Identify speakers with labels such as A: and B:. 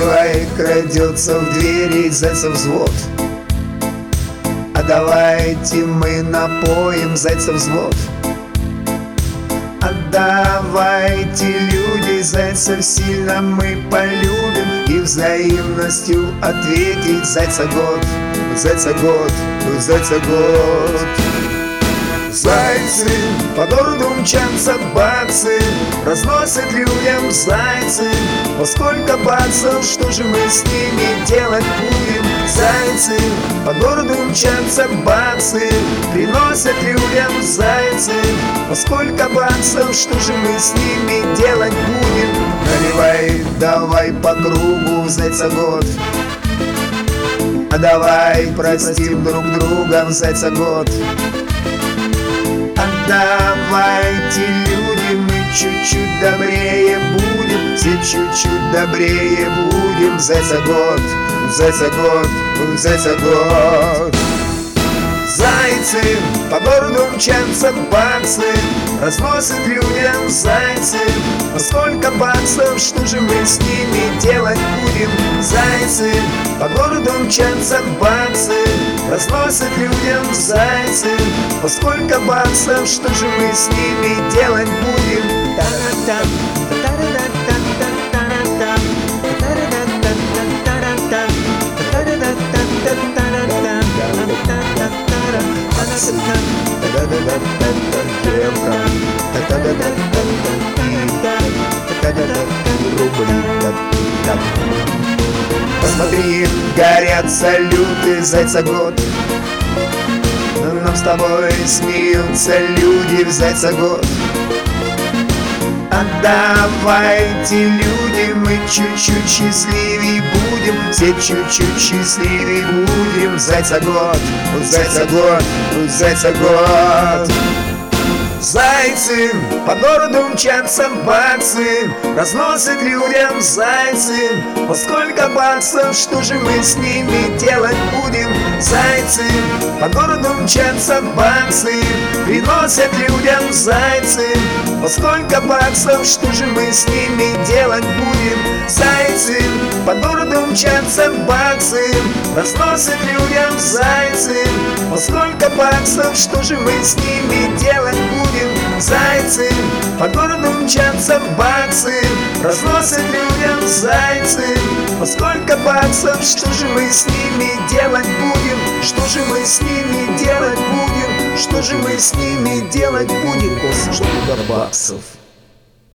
A: давай крадется в двери зайцев взвод. А давайте мы напоим зайцев взвод. А давайте люди зайцев сильно мы полюбим И взаимностью ответить зайца год, зайца год, зайца год. Зайцы по городу мчатся бацы Разносят людям зайцы Во сколько баксов, что же мы с ними делать будем? Зайцы по городу мчатся бацы Приносят людям зайцы Во сколько баксов, что же мы с ними делать будем? Наливай, давай по кругу зайца год а давай простим друг друга зайца год Давайте, люди, мы чуть-чуть добрее чуть-чуть добрее будем За за год, за за год, за за год. Зайцы по городу мчатся баксы Разносят людям зайцы. По сколько баксов, что же мы с ними делать будем? Зайцы по городу мчатся баксы Разносят людям зайцы. По сколько баксов, что же мы с ними делать Посмотри, горят салюты зайца год. Нам с тобой смеются люди в зайца год Отдавайте, люди, мы чуть-чуть счастливее будем. Все чуть-чуть счастливее будем. Зайца год, зайца год, зайца год Зайцы по городу мчатся баксы Разносят людям зайцы По сколько баксов, что же мы с ними делать будем? Зайцы по городу мчатся баксы Приносят людям зайцы По сколько баксов, что же мы с ними делать будем? Зайцы по городу мчатся баксы Разносят людям зайцы По сколько баксов, что же мы с ними делать? Зайцы По городу мчатся баксы Разносят людям зайцы По сколько баксов, что же мы с ними делать будем? Что же мы с ними делать будем? Что же мы с ними делать будем? Сколько баксов?